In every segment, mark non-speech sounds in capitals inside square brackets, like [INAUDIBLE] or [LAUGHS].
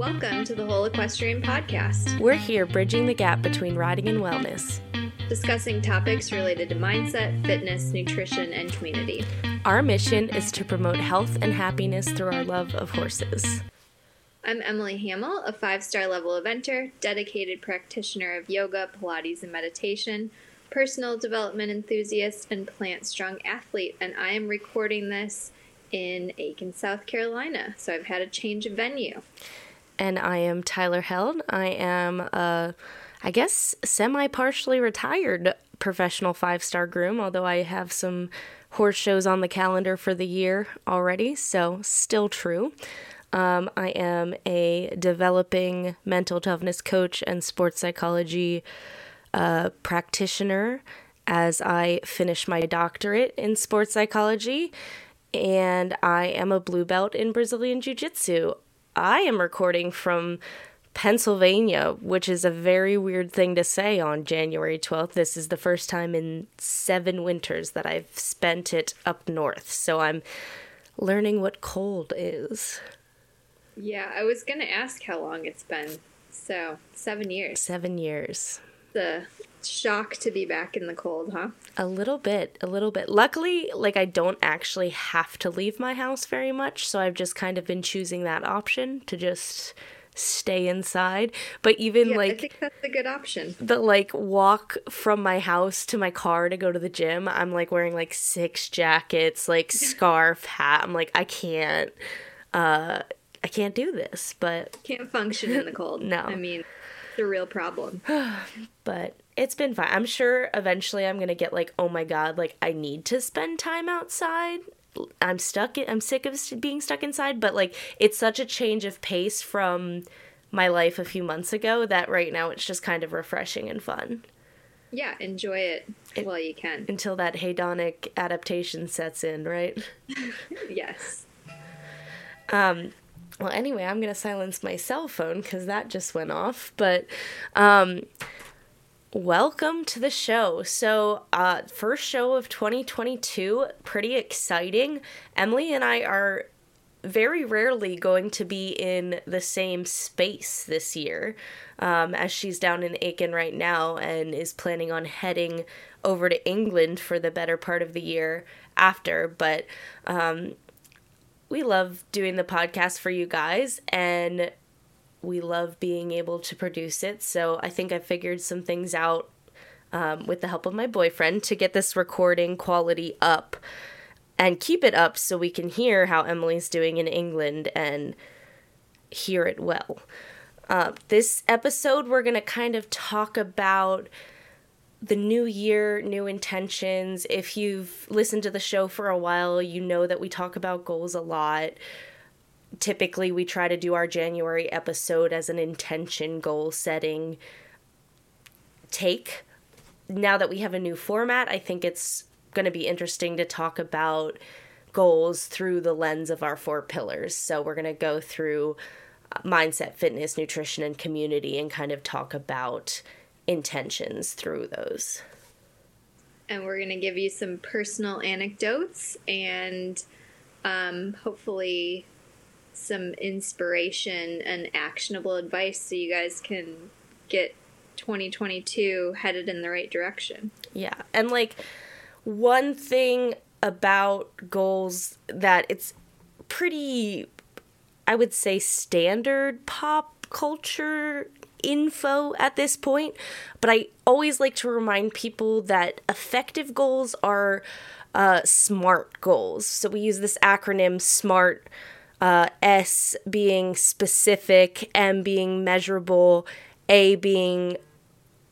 Welcome to the Whole Equestrian Podcast, We're here bridging the gap between riding and wellness. discussing topics related to mindset, fitness, nutrition, and community. Our mission is to promote health and happiness through our love of horses. I'm Emily Hamill, a five star level eventer, dedicated practitioner of yoga, Pilates, and meditation, personal development enthusiast, and plant strong athlete, and I am recording this in Aiken, South Carolina. So I've had a change of venue. And I am Tyler Held. I am a, I guess, semi partially retired professional five star groom, although I have some horse shows on the calendar for the year already, so still true. Um, I am a developing mental toughness coach and sports psychology uh, practitioner as I finish my doctorate in sports psychology, and I am a blue belt in Brazilian Jiu Jitsu. I am recording from Pennsylvania, which is a very weird thing to say on January 12th. This is the first time in seven winters that I've spent it up north, so I'm learning what cold is. Yeah, I was going to ask how long it's been. So, seven years. Seven years. The shock to be back in the cold, huh? A little bit, a little bit. Luckily, like I don't actually have to leave my house very much, so I've just kind of been choosing that option to just stay inside. But even Yeah, I think that's a good option. the like walk from my house to my car to go to the gym, I'm like wearing like six jackets, like [LAUGHS] scarf, hat. I'm like I can't uh I can't do this, but Can't function in the cold. [LAUGHS] No. I mean, it's a real problem. [SIGHS] but it's been fine. I'm sure eventually I'm gonna get like, oh my god, like I need to spend time outside. I'm stuck. In, I'm sick of being stuck inside. But like, it's such a change of pace from my life a few months ago that right now it's just kind of refreshing and fun Yeah, enjoy it while you can. until that hedonic adaptation sets in, right? [LAUGHS] Yes. Um, Well, anyway, I'm gonna silence my cell phone because that just went off. But um, welcome to the show. So, uh, first show of 2022, pretty exciting. Emily and I are very rarely going to be in the same space this year, um, as she's down in Aiken right now and is planning on heading over to England for the better part of the year after. But um, we love doing the podcast for you guys and we love being able to produce it. So I think I figured some things out um, with the help of my boyfriend to get this recording quality up and keep it up so we can hear how Emily's doing in England and hear it well. Uh, this episode, we're going to kind of talk about the new year, new intentions. If you've listened to the show for a while, you know that we talk about goals a lot. Typically, we try to do our January episode as an intention goal setting take. Now that we have a new format, I think it's going to be interesting to talk about goals through the lens of our four pillars. So, we're going to go through uh, mindset, fitness, nutrition, and community and kind of talk about intentions through those. And we're going to give you some personal anecdotes and um, hopefully some inspiration and actionable advice so you guys can get 2022 headed in the right direction. Yeah. And like one thing about goals that it's pretty I would say standard pop culture info at this point, but I always like to remind people that effective goals are uh, smart goals. So we use this acronym SMART, uh, S being specific, M being measurable, A being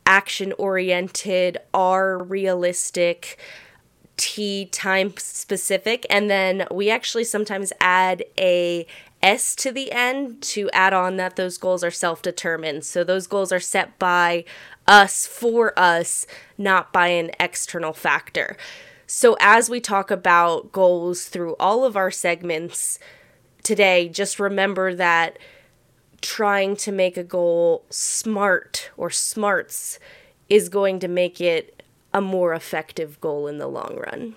action oriented, R realistic, T time specific, and then we actually sometimes add a S to the end to add on that those goals are self determined. So those goals are set by us for us, not by an external factor. So as we talk about goals through all of our segments today, just remember that trying to make a goal smart or smarts is going to make it a more effective goal in the long run.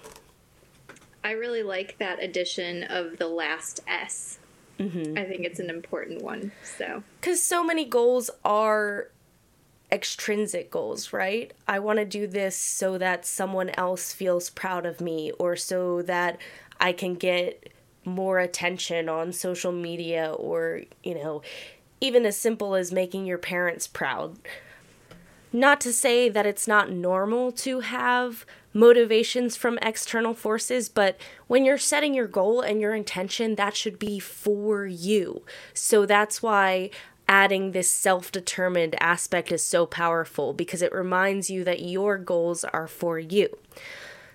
I really like that addition of the last S. Mm-hmm. I think it's an important one. So, because so many goals are extrinsic goals, right? I want to do this so that someone else feels proud of me or so that I can get more attention on social media or, you know, even as simple as making your parents proud. Not to say that it's not normal to have motivations from external forces, but when you're setting your goal and your intention, that should be for you. So that's why adding this self determined aspect is so powerful because it reminds you that your goals are for you.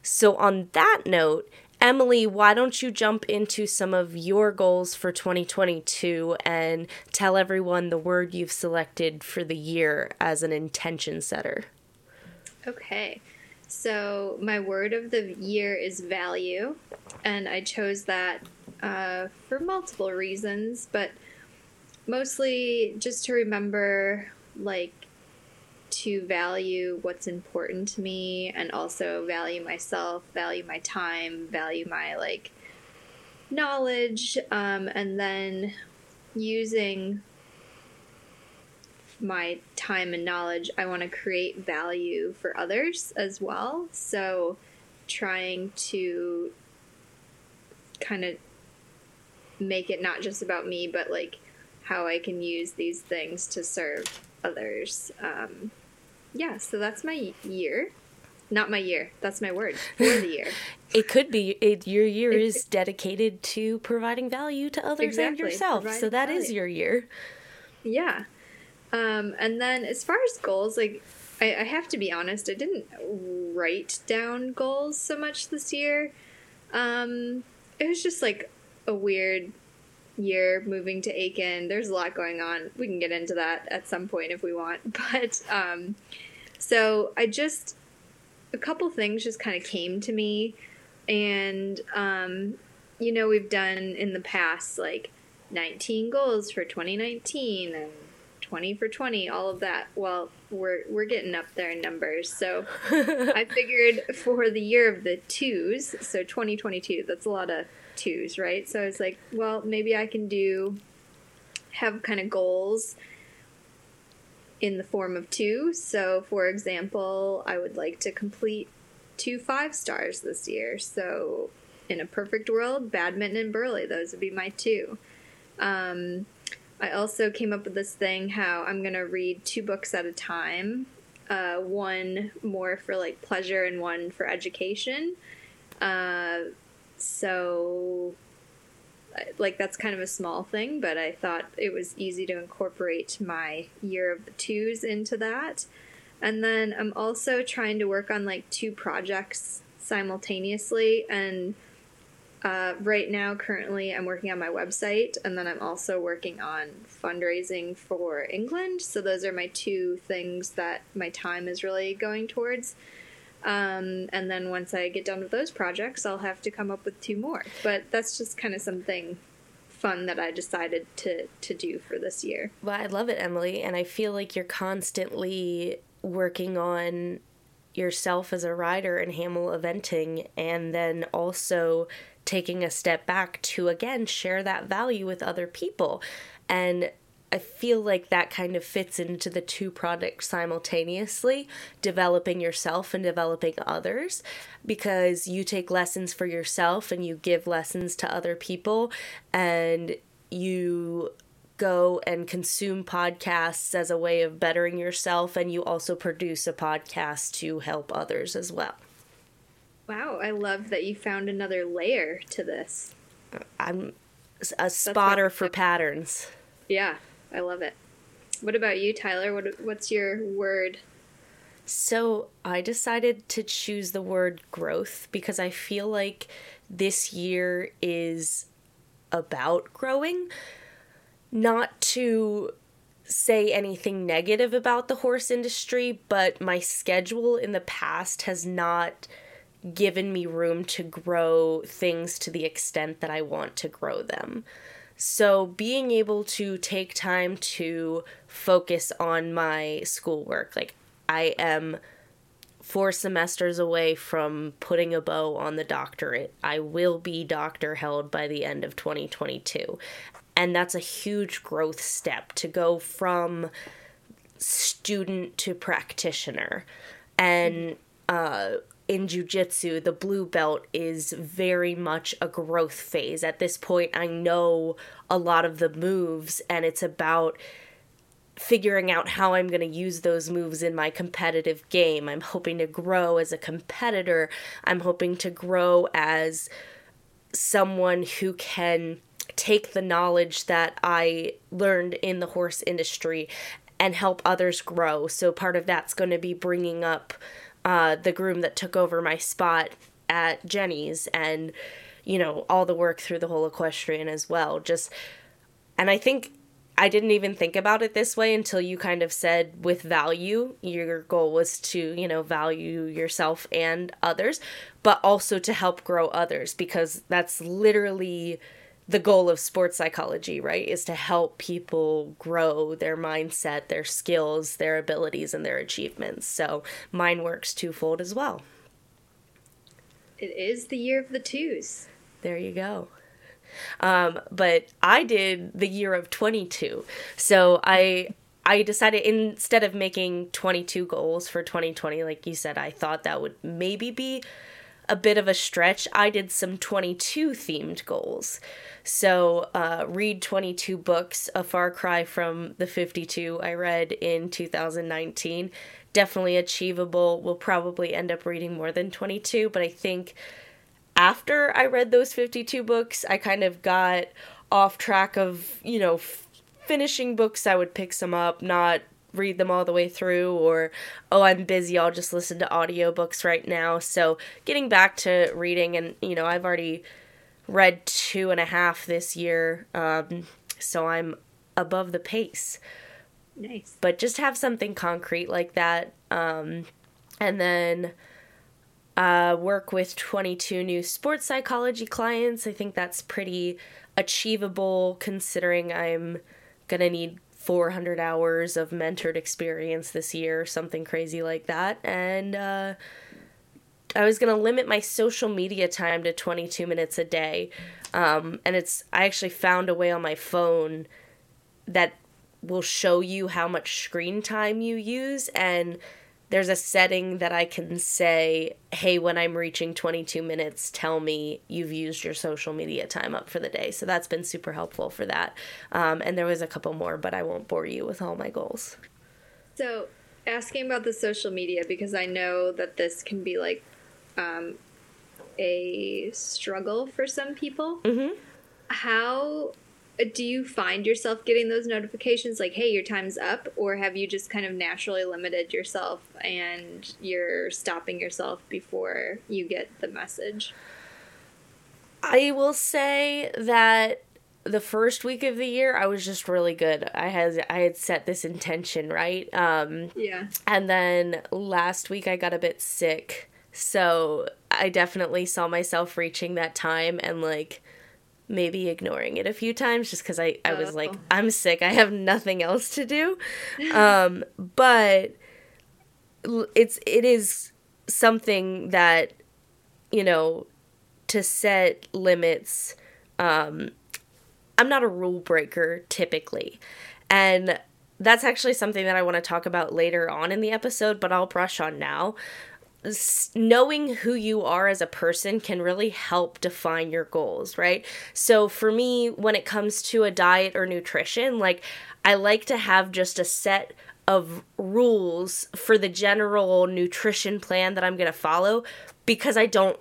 So, on that note, Emily, why don't you jump into some of your goals for 2022 and tell everyone the word you've selected for the year as an intention setter? Okay. So, my word of the year is value, and I chose that uh, for multiple reasons, but mostly just to remember like to value what's important to me and also value myself, value my time, value my like knowledge, um, and then using my time and knowledge, I want to create value for others as well. So, trying to kind of make it not just about me, but like how I can use these things to serve others. Um, yeah, so that's my year. Not my year. That's my word [LAUGHS] for the year. it could be it, your year is dedicated to providing value to others exactly, and yourself. So that value. is your year. Yeah. Um, and then as far as goals, like I, I have to be honest, I didn't write down goals so much this year. Um, it was just like a weird year moving to Aiken. There's a lot going on. We can get into that at some point if we want. [LAUGHS] But um, so I just, a couple things just kind of came to me. And, um, you know, we've done in the past like 19 goals for 2019 and 20 for 20, all of that. Well, we're we're getting up there in numbers. So I [LAUGHS] figured for the year of the twos, so 2022, that's a lot of twos, right? So I was like, well, maybe I can do have kind of goals in the form of two. So, for example, I would like to complete two five stars this year. So, in a perfect world, Badminton and Burghley, those would be my two. Um, I also came up with this thing how I'm going to read two books at a time, uh, one more for like pleasure and one for education. Uh, so, like, that's kind of a small thing, but I thought it was easy to incorporate my year of the twos into that. And then I'm also trying to work on like two projects simultaneously. And uh, right now, currently, I'm working on my website, and then I'm also working on fundraising for England. So, those are my two things that my time is really going towards. Um, and then once I get done with those projects, I'll have to come up with two more. But that's just kind of something fun that I decided to to do for this year. Well, I love it, Emily, and I feel like you're constantly working on yourself as a rider in Hamill eventing and then also taking a step back to again share that value with other people. And I feel like that kind of fits into the two products simultaneously, developing yourself and developing others, because you take lessons for yourself and you give lessons to other people, and you go and consume podcasts as a way of bettering yourself, and you also produce a podcast to help others as well. Wow, I love that you found another layer to this. I'm a spotter for patterns. Yeah, I love it. What about you, Tyler? What what's your word? So, I decided to choose the word growth because I feel like this year is about growing. Not to say anything negative about the horse industry, but my schedule in the past has not given me room to grow things to the extent that I want to grow them. So, being able to take time to focus on my schoolwork, like I am four semesters away from putting a bow on the doctorate. I will be doctor held by the end of 2022. and that's a huge growth step to go from student to practitioner. And uh, in jujitsu, the blue belt is very much a growth phase. At this point, I know a lot of the moves, and it's about figuring out how I'm going to use those moves in my competitive game. I'm hoping to grow as a competitor. I'm hoping to grow as someone who can take the knowledge that I learned in the horse industry and help others grow. So part of that's going to be bringing up uh, the groom that took over my spot at Jenny's and you know all the work through the whole equestrian as well. Just and I think I didn't even think about it this way until you kind of said with value, your goal was to, you know, value yourself and others, but also to help grow others because that's literally the goal of sports psychology, right? Is to help people grow their mindset, their skills, their abilities, and their achievements. So mine works twofold as well. It is the year of the twos. There you go. Um, but I did the year of 22. So I I decided instead of making 22 goals for 2020 like you said I thought that would maybe be a bit of a stretch. I did some 22 themed goals. So, uh, read 22 books, a far cry from the 52 I read in 2019. Definitely achievable. We'll probably end up reading more than 22, but I think after I read those 52 books, I kind of got off track of, you know, f- finishing books. I would pick some up, not read them all the way through, or, oh, I'm busy, I'll just listen to audiobooks right now. So, getting back to reading, and, you know, I've already read two and a half this year, um, so I'm above the pace. Nice. But just have something concrete like that. Um, and then uh, work with 22 new sports psychology clients. I think that's pretty achievable considering I'm going to need 400 hours of mentored experience this year, something crazy like that. And uh, I was going to limit my social media time to 22 minutes a day. Um, and it's, I actually found a way on my phone that will show you how much screen time you use. And there's a setting that I can say, hey, when I'm reaching 22 minutes, tell me you've used your social media time up for the day. So that's been super helpful for that. Um, and there was a couple more, but I won't bore you with all my goals. So, asking about the social media, because I know that this can be like um, a struggle for some people. Mm-hmm. How do you find yourself getting those notifications like hey your time's up? Or have you just kind of naturally limited yourself and you're stopping yourself before you get the message? I will say that the first week of the year i was just really good. I had i had set this intention right? Um yeah. and then last week i got a bit sick. So i definitely saw myself reaching that time and like maybe ignoring it a few times just because I, I was like, oh. I'm sick. I have nothing else to do. Um, but it's it is something that, you know, to set limits. Um, I'm not a rule breaker typically. And that's actually something that I want to talk about later on in the episode, but I'll brush on now knowing who you are as a person can really help define your goals, right? So for me, when it comes to a diet or nutrition, like I like to have just a set of rules for the general nutrition plan that I'm going to follow because I don't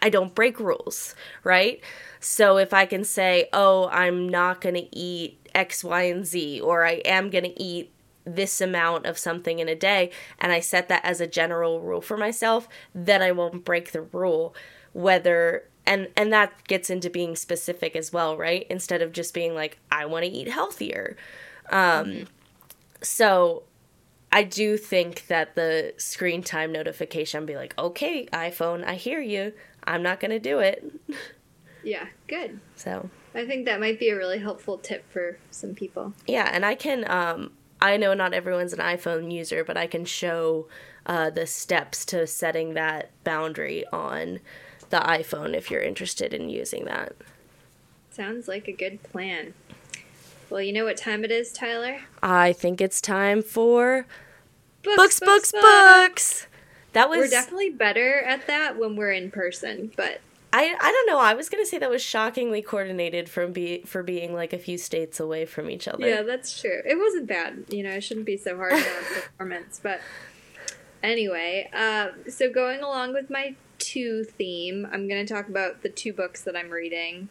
I don't break rules, right? So if I can say, "Oh, I'm not going to eat X, Y, and Z," or I am going to eat this amount of something in a day and I set that as a general rule for myself, then I won't break the rule whether and and that gets into being specific as well, right? Instead of just being like I want to eat healthier. Um mm-hmm. so I do think that the screen time notification be like, "Okay, iPhone, I hear you. I'm not going to do it." [LAUGHS] Yeah, good. So, I think that might be a really helpful tip for some people. Yeah, and I can um I know not everyone's an iPhone user, but I can show uh, the steps to setting that boundary on the iPhone if you're interested in using that. Sounds like a good plan. Well, you know what time it is, Tyler? I think it's time for books, books, books. books. That was We're definitely better at that when we're in person, but I I don't know. I was gonna say that was shockingly coordinated from be for being like a few states away from each other. Yeah, that's true. It wasn't bad. You know, it shouldn't be so hard on [LAUGHS] performance. But anyway, uh, so going along with my two theme, I'm gonna talk about the two books that I'm reading.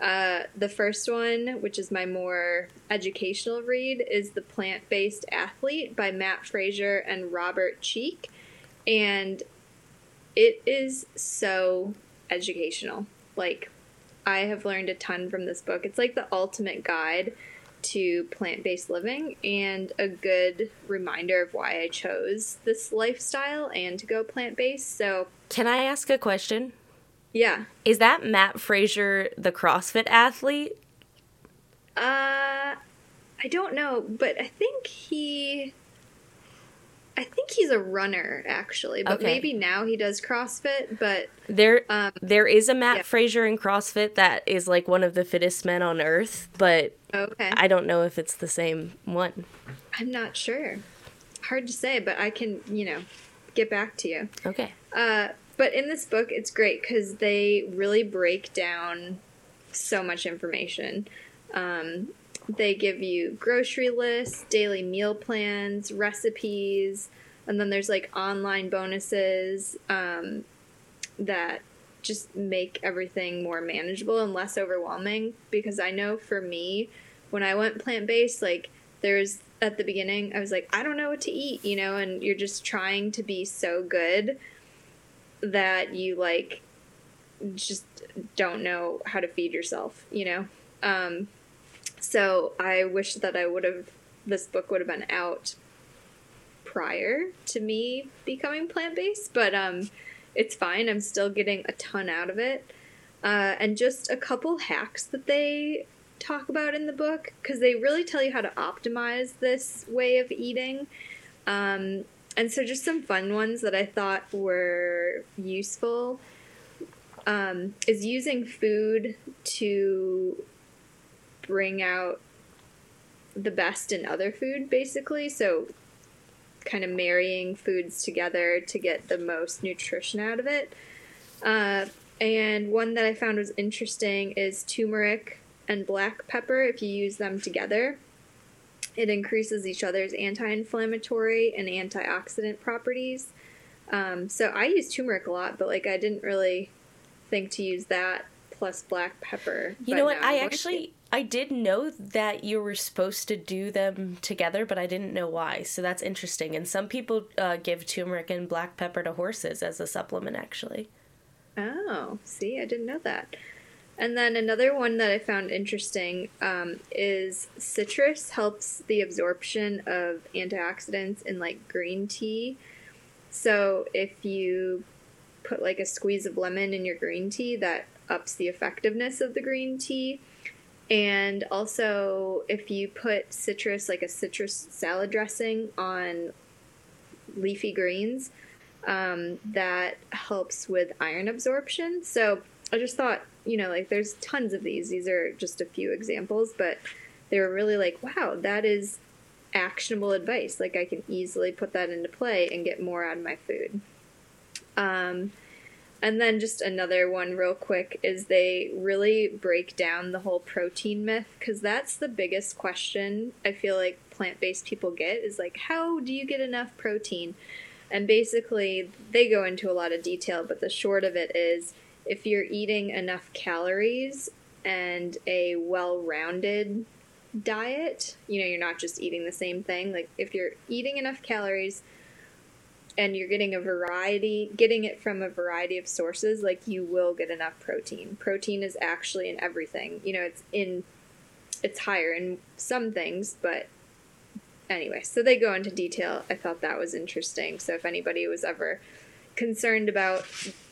Uh, the first one, which is my more educational read, is The Plant Based Athlete by Matt Frazier and Robert Cheeke. And it is so educational. Like, I have learned a ton from this book. It's like the ultimate guide to plant based living and a good reminder of why I chose this lifestyle and to go plant based. So, can I ask a question? Yeah. Is that Matt Fraser, the CrossFit athlete? Uh, I don't know, but I think he I think he's a runner actually, but okay. maybe now he does CrossFit. But there, um, there is a Matt yeah. Fraser in CrossFit that is like one of the fittest men on earth, but okay. I don't know if it's the same one. I'm not sure. Hard to say, but I can, you know, get back to you. Okay. Uh, but in this book, it's great because they really break down so much information. Um, they give you grocery lists, daily meal plans, recipes, and then there's like online bonuses um, that just make everything more manageable and less overwhelming. Because I know for me, when I went plant based, like there's at the beginning, I was like, I don't know what to eat, you know, and you're just trying to be so good that you like just don't know how to feed yourself, you know. Um, so I wish that I would have, this book would have been out prior to me becoming plant based, but um, it's fine. I'm still getting a ton out of it. Uh, and just a couple hacks that they talk about in the book because they really tell you how to optimize this way of eating. Um, and so, just some fun ones that I thought were useful um, is using food to bring out the best in other food, basically. So, kind of marrying foods together to get the most nutrition out of it. Uh, and one that I found was interesting is turmeric and black pepper. If you use them together, it increases each other's anti inflammatory and antioxidant properties. Um, so I use turmeric a lot, but like I didn't really think to use that plus black pepper. You know what? I actually I did know that you were supposed to do them together, but I didn't know why. So that's interesting. And some people uh, give turmeric and black pepper to horses as a supplement, actually. Oh, see, I didn't know that. And then another one that I found interesting um, is citrus helps the absorption of antioxidants in like green tea. So if you put like a squeeze of lemon in your green tea, that ups the effectiveness of the green tea. And also, if you put citrus, like a citrus salad dressing, on leafy greens, um, that helps with iron absorption. So I just thought, you know, like there's tons of these. These are just a few examples, but they were really like, wow, that is actionable advice. Like I can easily put that into play and get more out of my food. Um, and then just another one, real quick, is they really break down the whole protein myth because that's the biggest question I feel like plant based people get is like, how do you get enough protein? And basically, they go into a lot of detail, but the short of it is if you're eating enough calories and a well rounded diet, you know, you're not just eating the same thing, like if you're eating enough calories, and you're getting a variety, getting it from a variety of sources, like you will get enough protein. Protein is actually in everything. You know, it's in, it's higher in some things, but anyway, so they go into detail. I thought that was interesting. So if anybody was ever concerned about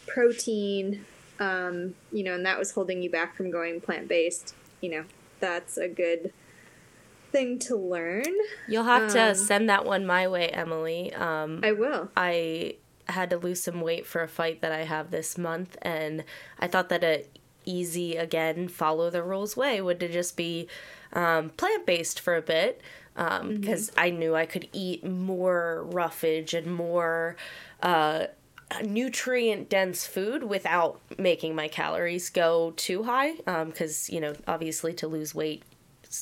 protein, um, you know, and that was holding you back from going plant based, you know, that's a good thing to learn. You'll have um, to send that one my way, Emily. Um, I will. I had to lose some weight for a fight that I have this month, and I thought that a easy again follow the rules way would to just be um, plant based for a bit because um, mm-hmm. I knew I could eat more roughage and more uh, nutrient dense food without making my calories go too high. Because, um, you know, obviously to lose weight,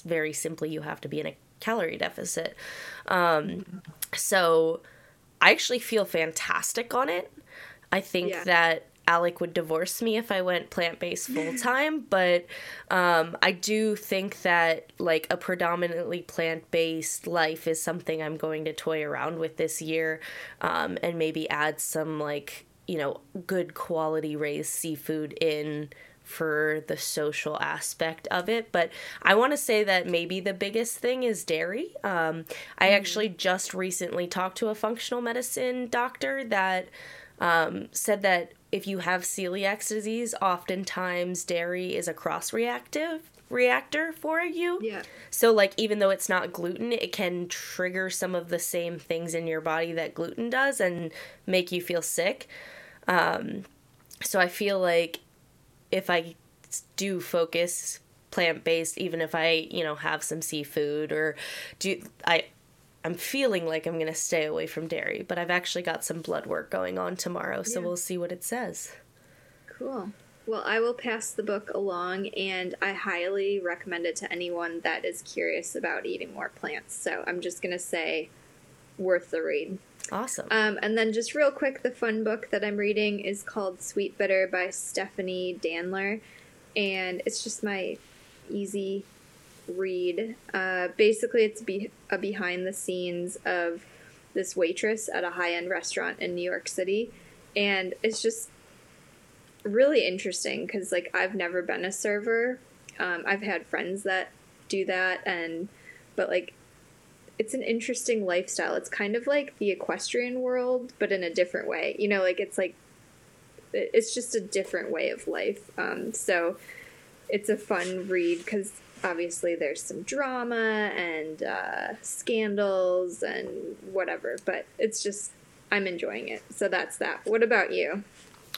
very simply, you have to be in a calorie deficit. Um, so I actually feel fantastic on it. I think yeah. that Alec would divorce me if I went plant based full time, [LAUGHS] but um, I do think that like a predominantly plant based life is something I'm going to toy around with this year um, and maybe add some like, you know, good quality raised seafood in for the social aspect of it. But I want to say that maybe the biggest thing is dairy. Um, I mm. actually just recently talked to a functional medicine doctor that um, said that if you have celiac disease, oftentimes dairy is a cross reactive reactor for you. Yeah. So like even though it's not gluten, it can trigger some of the same things in your body that gluten does and make you feel sick. Um, so I feel like if I do focus plant based, even if I you know have some seafood or do I I'm feeling like I'm going to stay away from dairy, but I've actually got some blood work going on tomorrow, so yeah. we'll see what it says. Cool. Well, I will pass the book along, and I highly recommend it to anyone that is curious about eating more plants. So I'm just going to say, worth the read. Awesome. Um, and then, just real quick, the fun book that I'm reading is called Sweetbitter by Stephanie Danler. And it's just my easy read. Uh, basically, it's be- a behind the scenes of this waitress at a high end restaurant in New York City. And it's just really interesting because, like, I've never been a server. Um, I've had friends that do that, and but like, it's an interesting lifestyle. It's kind of like the equestrian world, but in a different way. You know, like it's like it's just a different way of life. Um, so it's a fun read because obviously there's some drama and uh, scandals and whatever, but it's just I'm enjoying it. So that's that. What about you?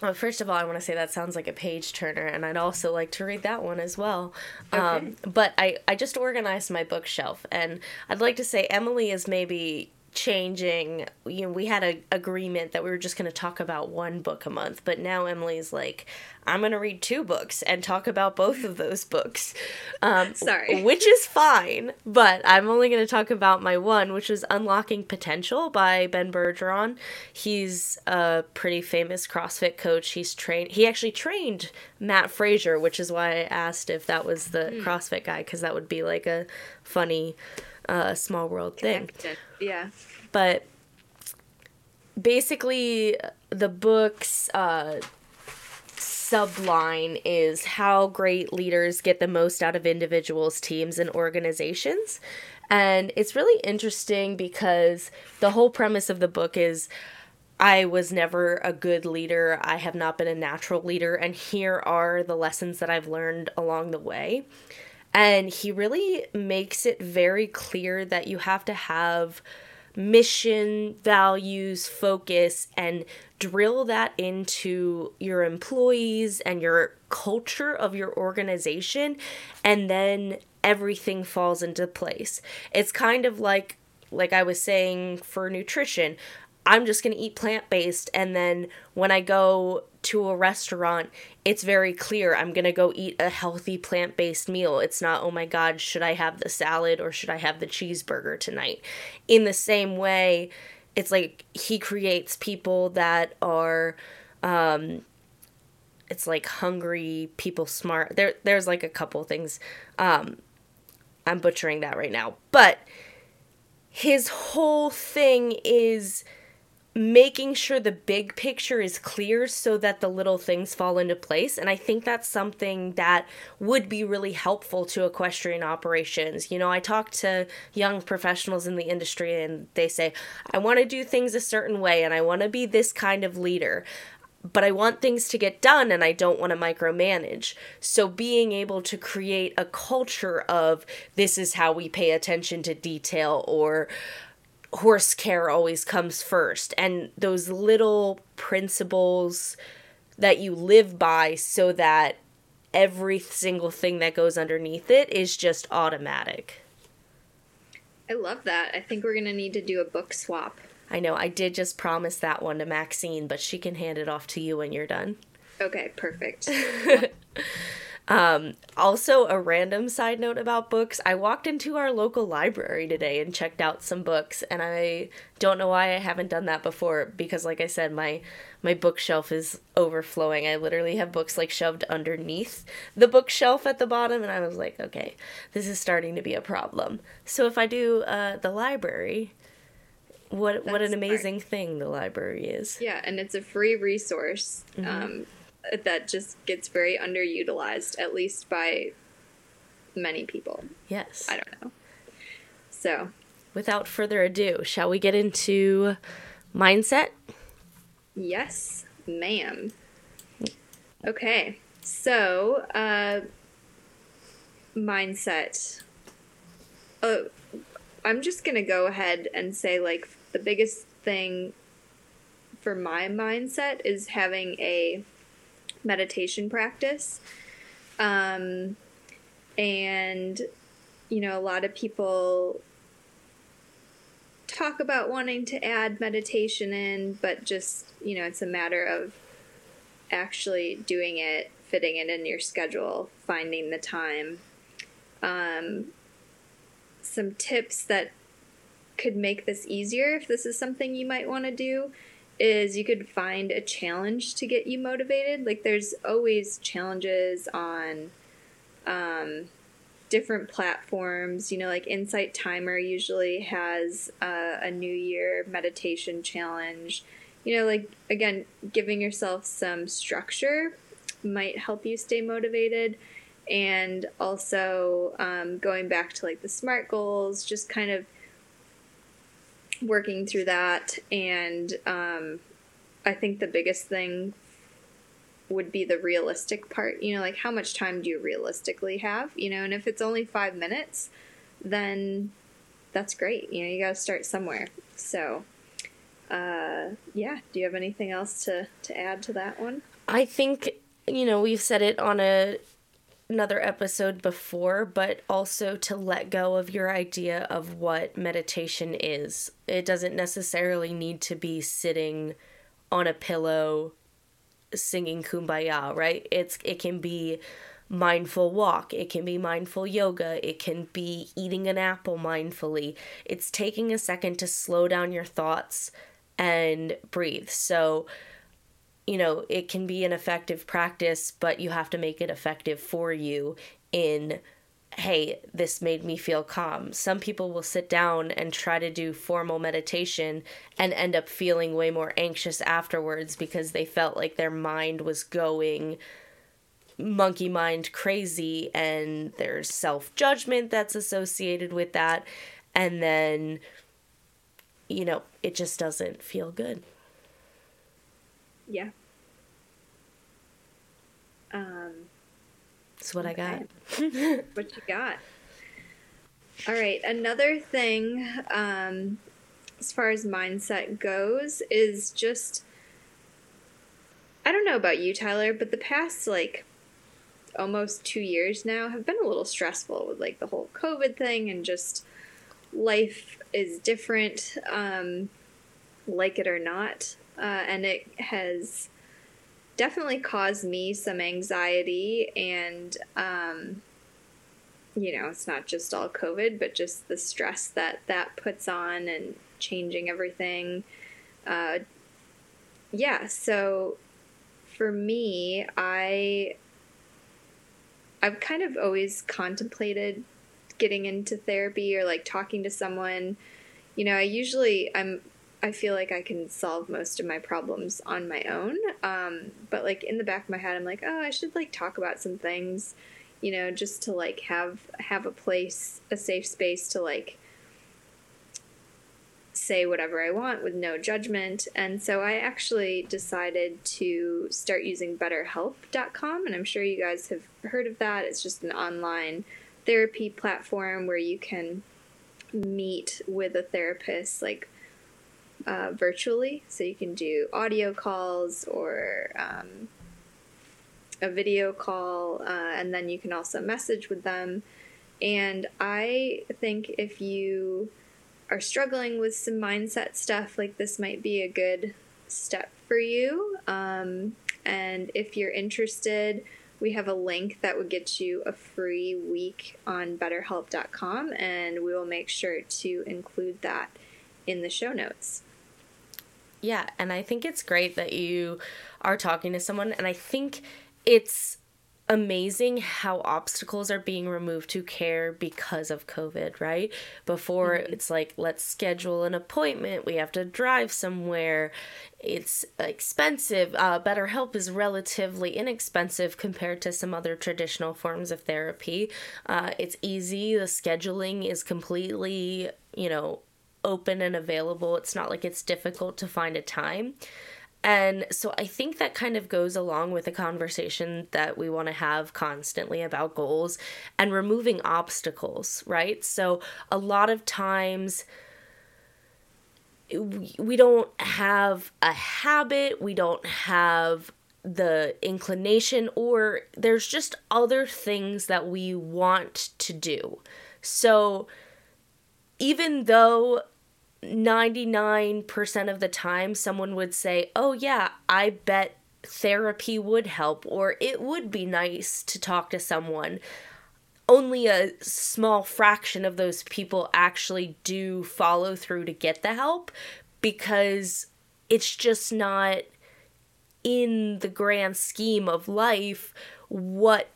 Well, first of all, I want to say that sounds like a page turner, and I'd also like to read that one as well. Okay. Um, but I, I just organized my bookshelf, and I'd like to say Emily is maybe changing you know we had an agreement that we were just going to talk about one book a month but now emily's like i'm going to read two books and talk about both of those books. Um, sorry. [LAUGHS] which is fine but i'm only going to talk about my one which is unlocking potential by ben bergeron. He's a pretty famous crossfit coach. He's trained he actually trained Matt fraser which is why i asked if that was the mm. crossfit guy because that would be like a funny uh, small world thing. Yeah. But basically, the book's uh, subline is how great leaders get the most out of individuals, teams, and organizations. And it's really interesting because the whole premise of the book is I was never a good leader. I have not been a natural leader. And here are the lessons that I've learned along the way. And he really makes it very clear that you have to have mission, values, focus, and drill that into your employees and your culture of your organization. And then everything falls into place. It's kind of like like I was saying for nutrition. I'm just going to eat plant based. And then when I go to a restaurant, it's very clear I'm going to go eat a healthy plant based meal. It's not, oh my God, should I have the salad or should I have the cheeseburger tonight? In the same way, it's like he creates people that are. Um, it's like hungry people smart there there's like a couple things um i'm butchering that right now but his whole thing is making sure the big picture is clear so that the little things fall into place. And I think that's something that would be really helpful to equestrian operations. You know, I talk to young professionals in the industry and they say, I want to do things a certain way and I want to be this kind of leader. But I want things to get done and I don't want to micromanage. So, being able to create a culture of this is how we pay attention to detail or horse care always comes first and those little principles that you live by so that every single thing that goes underneath it is just automatic. I love that. I think we're going to need to do a book swap. I know. I did just promise that one to Maxine, but she can hand it off to you when you're done. Okay, perfect. [LAUGHS] Um, also, a random side note about books I walked into our local library today and checked out some books, and I don't know why I haven't done that before because, like I said, my my bookshelf is overflowing. I literally have books like shoved underneath the bookshelf at the bottom, and I was like, okay, this is starting to be a problem. So if I do uh, the library, what That's what an amazing smart. thing the library is. Yeah, and it's a free resource. Mm-hmm. Um, that just gets very underutilized, at least by many people. Yes. I don't know. So, without further ado, shall we get into mindset? Yes, ma'am. Okay. So, uh, mindset. Uh, I'm just going to go ahead and say, like, the biggest thing for my mindset is having a meditation practice. Um, and, you know, a lot of people talk about wanting to add meditation in, but just, you know, it's a matter of actually doing it, fitting it in your schedule, finding the time. Um, some tips that could make this easier if this is something you might want to do is you could find a challenge to get you motivated. Like there's always challenges on um, different platforms. You know, like Insight Timer usually has uh, a New Year meditation challenge. You know, like again, giving yourself some structure might help you stay motivated. And also um, going back to like the SMART goals, just kind of working through that, and um, I think the biggest thing would be the realistic part. You know, like how much time do you realistically have? You know, and if it's only five minutes, then that's great. You know, you got to start somewhere. So, uh, yeah. Do you have anything else to to add to that one? I think you know we've said it on a another episode before, but also to let go of your idea of what meditation is. It doesn't necessarily need to be sitting on a pillow singing kumbaya, right? It's it can be mindful walk, it can be mindful yoga, it can be eating an apple mindfully. It's taking a second to slow down your thoughts and breathe. So you know, it can be an effective practice, but you have to make it effective for you in hey, this made me feel calm. Some people will sit down and try to do formal meditation and end up feeling way more anxious afterwards because they felt like their mind was going monkey mind crazy and there's self judgment that's associated with that. And then, you know, it just doesn't feel good. Yeah. Um, That's what okay. I got. [LAUGHS] what you got? All right. Another thing, um, as far as mindset goes, is just I don't know about you, Tyler, but the past like almost two years now have been a little stressful with like the whole COVID thing and just life is different, um, like it or not. Uh, and it has definitely caused me some anxiety and um, you know it's not just all covid but just the stress that that puts on and changing everything. Uh, yeah so for me i i've kind of always contemplated getting into therapy or like talking to someone. You know i usually i'm I feel like I can solve most of my problems on my own. Um, but like in the back of my head, I'm like, oh, I should like talk about some things, you know, just to like have have a place, a safe space to like say whatever I want with no judgment. And so I actually decided to start using BetterHelp.com, and I'm sure you guys have heard of that. It's just an online therapy platform where you can meet with a therapist like uh, virtually. So you can do audio calls or um, a video call, uh, and then you can also message with them. And I think if you are struggling with some mindset stuff, like this might be a good step for you. Um, and if you're interested, we have a link that would get you a free week on betterhelp.com, and we will make sure to include that in the show notes. Yeah, and I think it's great that you are talking to someone, and I think it's amazing how obstacles are being removed to care because of COVID, right? Before mm-hmm. it's like, let's schedule an appointment, we have to drive somewhere, it's expensive. Uh, BetterHelp is relatively inexpensive compared to some other traditional forms of therapy. Uh, it's easy, the scheduling is completely, you know, open and available. It's not like it's difficult to find a time. And so I think that kind of goes along with the conversation that we want to have constantly about goals and removing obstacles, right? So a lot of times we don't have a habit, we don't have the inclination, or there's just other things that we want to do. So even though 99% of the time someone would say, Oh, yeah, I bet therapy would help, or it would be nice to talk to someone. Only a small fraction of those people actually do follow through to get the help because it's just not in the grand scheme of life what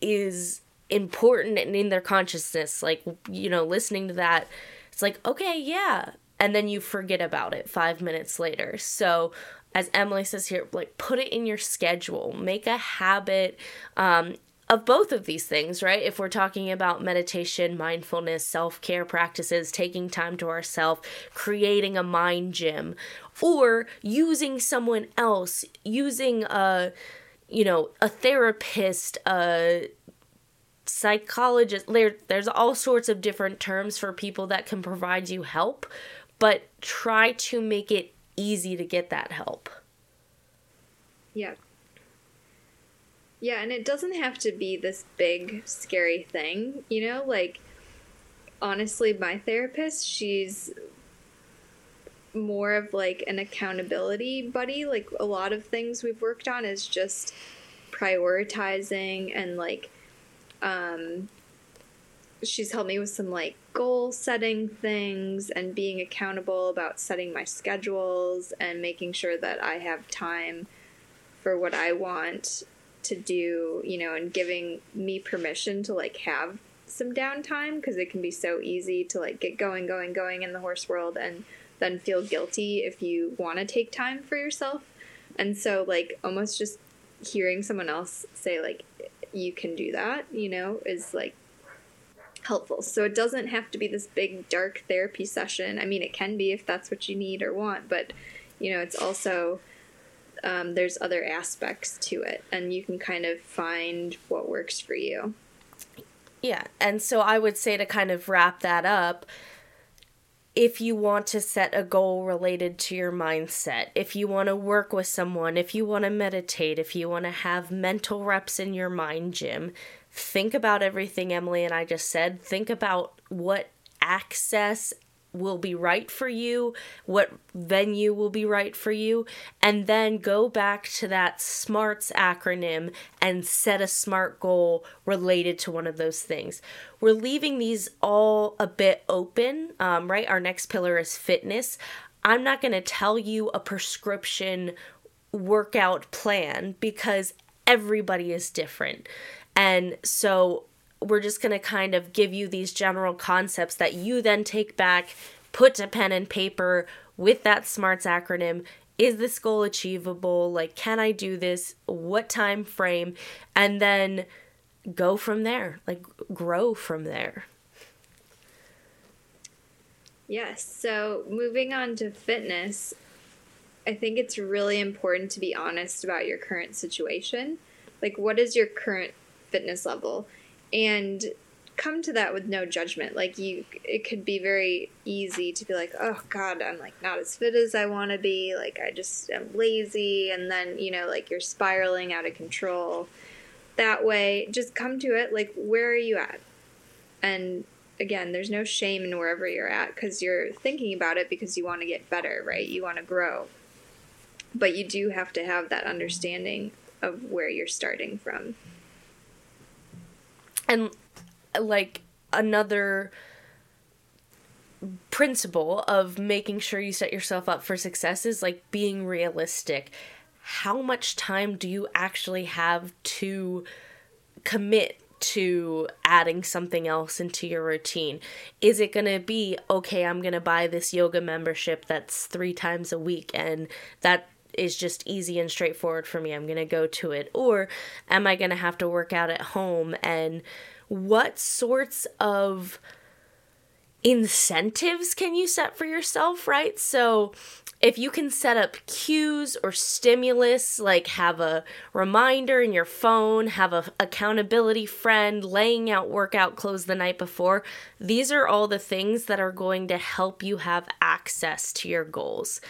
is important and in their consciousness. Like, you know, listening to that, it's like, okay, yeah, and then you forget about it five minutes later. So, as Emily says here, like put it in your schedule, make a habit um, of both of these things, right? If we're talking about meditation, mindfulness, self care practices, taking time to ourselves, creating a mind gym, or using someone else, using a, you know, a therapist, a psychologist. There, there's all sorts of different terms for people that can provide you help but try to make it easy to get that help. Yeah. Yeah, and it doesn't have to be this big, scary thing, you know? Like, honestly, my therapist, she's more of like an accountability buddy. Like, a lot of things we've worked on is just prioritizing and like, um, she's helped me with some like goal setting things and being accountable about setting my schedules and making sure that I have time for what I want to do, you know, and giving me permission to like have some downtime because it can be so easy to like get going, going, going in the horse world and then feel guilty if you want to take time for yourself. And so, like, almost just hearing someone else say, like, you can do that, you know, is like helpful. So it doesn't have to be this big dark therapy session. I mean, it can be if that's what you need or want, but you know, it's also um, there's other aspects to it, and you can kind of find what works for you. Yeah, and so I would say to kind of wrap that up, if you want to set a goal related to your mindset, if you want to work with someone, if you want to meditate, if you want to have mental reps in your mind gym, think about everything Emily and I just said. Think about what access will be right for you, what venue will be right for you, and then go back to that SMARTS acronym and set a SMART goal related to one of those things. We're leaving these all a bit open, um, right? Our next pillar is fitness. I'm not going to tell you a prescription workout plan because everybody is different. And so we're just going to kind of give you these general concepts that you then take back, put to pen and paper with that SMARTS acronym. Is this goal achievable? Like, can I do this? What time frame? And then go from there, like, grow from there. Yes. So, moving on to fitness, I think it's really important to be honest about your current situation. Like, what is your current fitness level and come to that with no judgment like you it could be very easy to be like oh god i'm like not as fit as i want to be like i just am lazy and then you know like you're spiraling out of control that way, just come to it like, where are you at? And again, there's no shame in wherever you're at because you're thinking about it because you want to get better, right? You want to grow. But you do have to have that understanding of where you're starting from. And like another principle of making sure you set yourself up for success is like being realistic. How much time do you actually have to commit to adding something else into your routine? Is it going to be, okay, I'm going to buy this yoga membership that's three times a week and that is just easy and straightforward for me. I'm going to go to it. Or am I going to have to work out at home? And what sorts of incentives can you set for yourself, right? So if you can set up cues or stimulus, like have a reminder in your phone, have a accountability friend, laying out workout clothes the night before, these are all the things that are going to help you have access to your goals.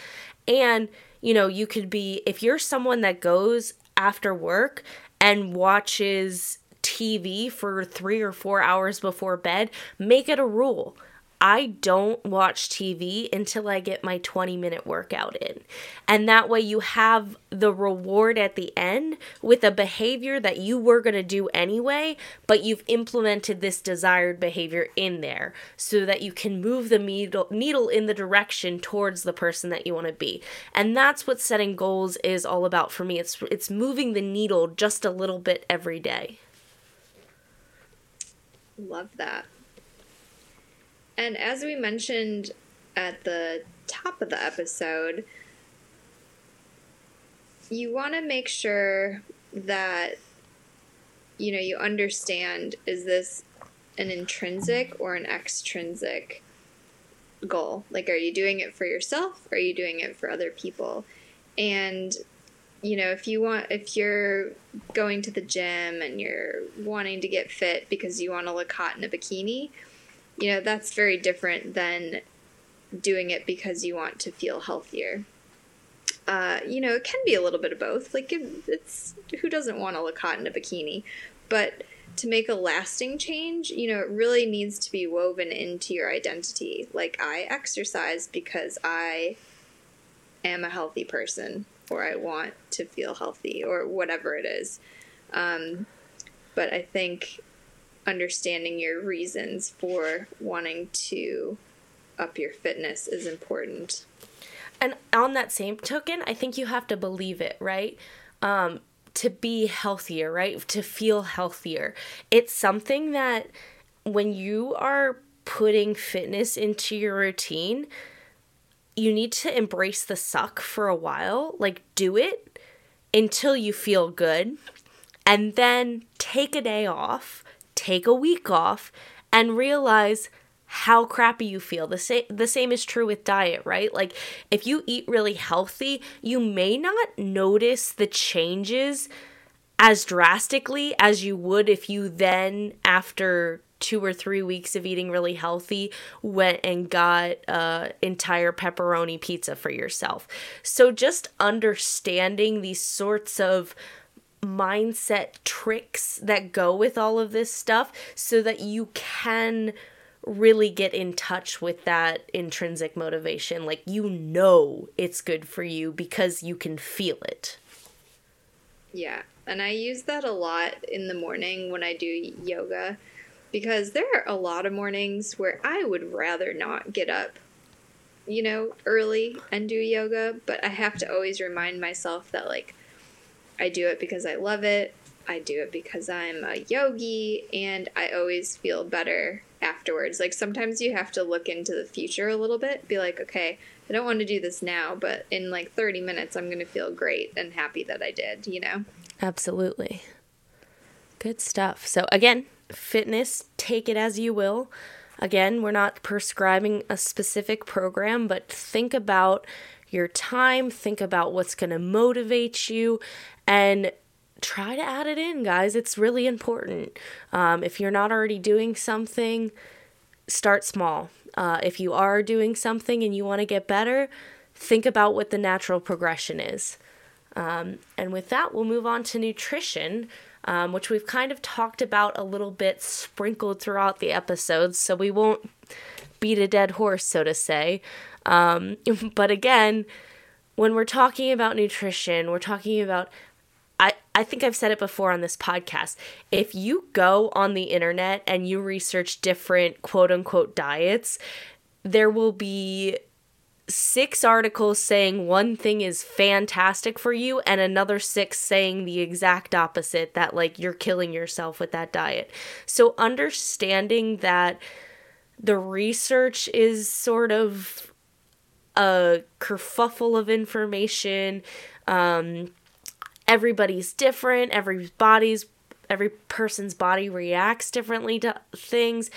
And you know, you could be if you're someone that goes after work and watches TV for 3 or 4 hours before bed, make it a rule I don't watch TV until I get my 20 minute workout in. And that way you have the reward at the end with a behavior that you were going to do anyway, but you've implemented this desired behavior in there so that you can move the needle, needle in the direction towards the person that you want to be. And that's what setting goals is all about for me. It's it's moving the needle just a little bit every day. Love that. And as we mentioned at the top of the episode, you want to make sure that you know you understand is this an intrinsic or an extrinsic goal? Like are you doing it for yourself? Or are you doing it for other people? And you know if you want if you're going to the gym and you're wanting to get fit because you want to look hot in a bikini you know, that's very different than doing it because you want to feel healthier. Uh, you know, it can be a little bit of both. Like, it, it's who doesn't want to look hot in a bikini? But to make a lasting change, you know, it really needs to be woven into your identity. Like, I exercise because I am a healthy person, or I want to feel healthy, or whatever it is. Um, but I think understanding your reasons for wanting to up your fitness is important. And on that same token, I think you have to believe it, right? Um, to be healthier, right? To feel healthier. It's something that when you are putting fitness into your routine, you need to embrace the suck for a while. Like, do it until you feel good, and then take a day off take a week off and realize how crappy you feel. The same the same is true with diet, right? Like if you eat really healthy, you may not notice the changes as drastically as you would if you then after two or three weeks of eating really healthy went and got a entire pepperoni pizza for yourself. So just understanding these sorts of mindset tricks that go with all of this stuff so that you can really get in touch with that intrinsic motivation. Like, you know it's good for you because you can feel it. Yeah. And I use that a lot in the morning when I do yoga because there are a lot of mornings where I would rather not get up, you know, early and do yoga, but I have to always remind myself that, like, I do it because I love it. I do it because I'm a yogi and I always feel better afterwards. Like sometimes you have to look into the future a little bit, be like, okay, I don't want to do this now, but in like 30 minutes, I'm going to feel great and happy that I did, you know? Absolutely. Good stuff. So, again, fitness, take it as you will. Again, we're not prescribing a specific program, but think about your time, think about what's going to motivate you, and try to add it in, guys. It's really important. Um, if you're not already doing something, start small. Uh, if you are doing something and you want to get better, think about what the natural progression is. Um, and with that, we'll move on to nutrition. um, which we've kind of talked about a little bit sprinkled throughout the episodes, so we won't beat a dead horse, so to say. Um, [LAUGHS] but again, when we're talking about nutrition, we're talking about I, I think I've said it before on this podcast. If you go on the internet and you research different quote unquote diets, there will be six articles saying one thing is fantastic for you and another six saying the exact opposite that like you're killing yourself with that diet. So understanding that the research is sort of a kerfuffle of information um everybody's different, every body's every person's body reacts differently to things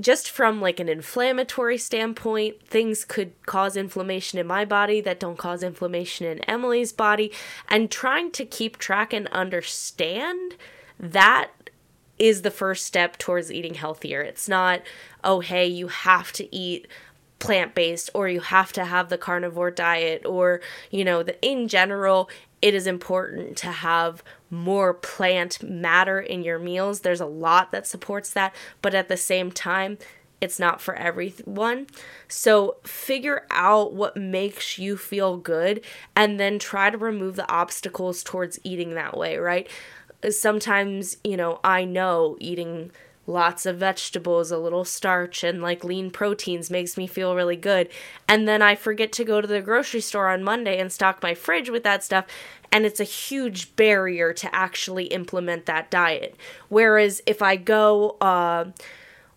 just from like an inflammatory standpoint, things could cause inflammation in my body that don't cause inflammation in Emily's body. And trying to keep track and understand that is the first step towards eating healthier. It's not, oh, hey, you have to eat plant based or you have to have the carnivore diet or, you know, the, in general, it is important to have more plant matter in your meals. There's a lot that supports that, but at the same time, it's not for everyone. So figure out what makes you feel good and then try to remove the obstacles towards eating that way, right? Sometimes, you know, I know eating lots of vegetables, a little starch, and like lean proteins makes me feel really good. And then I forget to go to the grocery store on Monday and stock my fridge with that stuff. And it's a huge barrier to actually implement that diet. Whereas if I go, uh,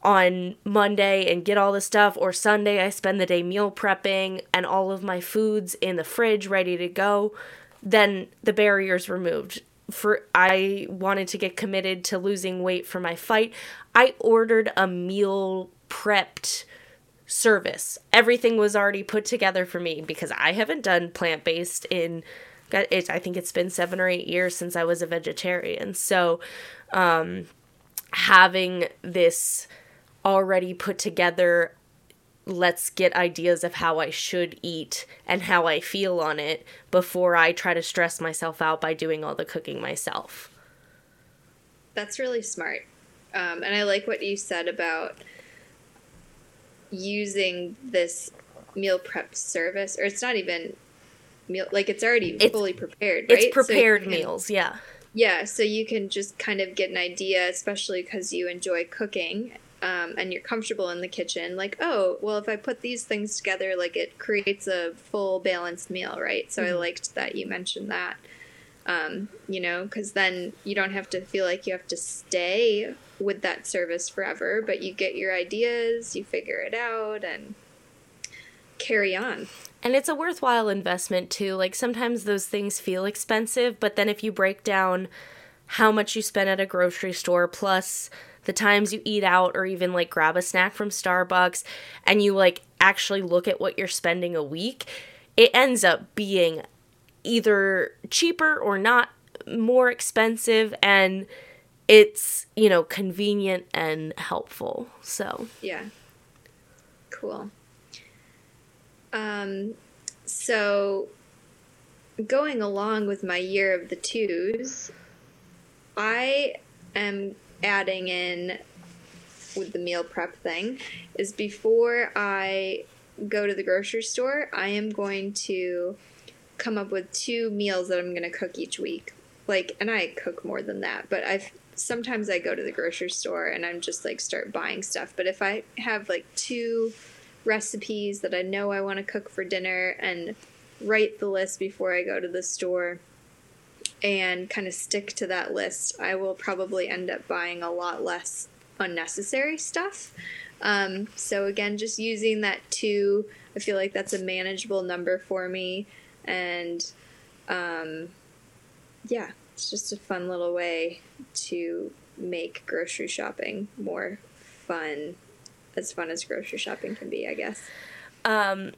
on Monday and get all the stuff, or Sunday I spend the day meal prepping and all of my foods in the fridge ready to go, then the barrier's removed for I wanted to get committed to losing weight for my fight, I ordered a meal prepped service. Everything was already put together for me because I haven't done plant based in it, I think it's been seven or eight years since I was a vegetarian. So, um, having this already put together let's get ideas of how I should eat and how I feel on it before I try to stress myself out by doing all the cooking myself. That's really smart. Um, and I like what you said about using this meal prep service, or it's not even meal, like it's already it's, fully prepared, right? It's prepared so can, meals, yeah. Yeah, so you can just kind of get an idea, especially because you enjoy cooking um, and you're comfortable in the kitchen, like, oh, well, if I put these things together, like it creates a full balanced meal, right? So mm-hmm. I liked that you mentioned that, um, you know, because then you don't have to feel like you have to stay with that service forever, but you get your ideas, you figure it out, and carry on. And it's a worthwhile investment too. Like sometimes those things feel expensive, but then if you break down how much you spend at a grocery store plus the times you eat out or even like grab a snack from Starbucks and you like actually look at what you're spending a week, it ends up being either cheaper or not more expensive and it's, you know, convenient and helpful. So, yeah. Cool. Um so going along with my year of the twos, I am adding in with the meal prep thing is before I go to the grocery store, I am going to come up with two meals that I'm going to cook each week. Like, and I cook more than that, but I've sometimes I go to the grocery store and I'm just like start buying stuff. But if I have like two recipes that I know I want to cook for dinner and write the list before I go to the store, and kind of stick to that list, I will probably end up buying a lot less unnecessary stuff. Um, so, again, just using that two, I feel like that's a manageable number for me. And um, yeah, it's just a fun little way to make grocery shopping more fun, as fun as grocery shopping can be, I guess. Um,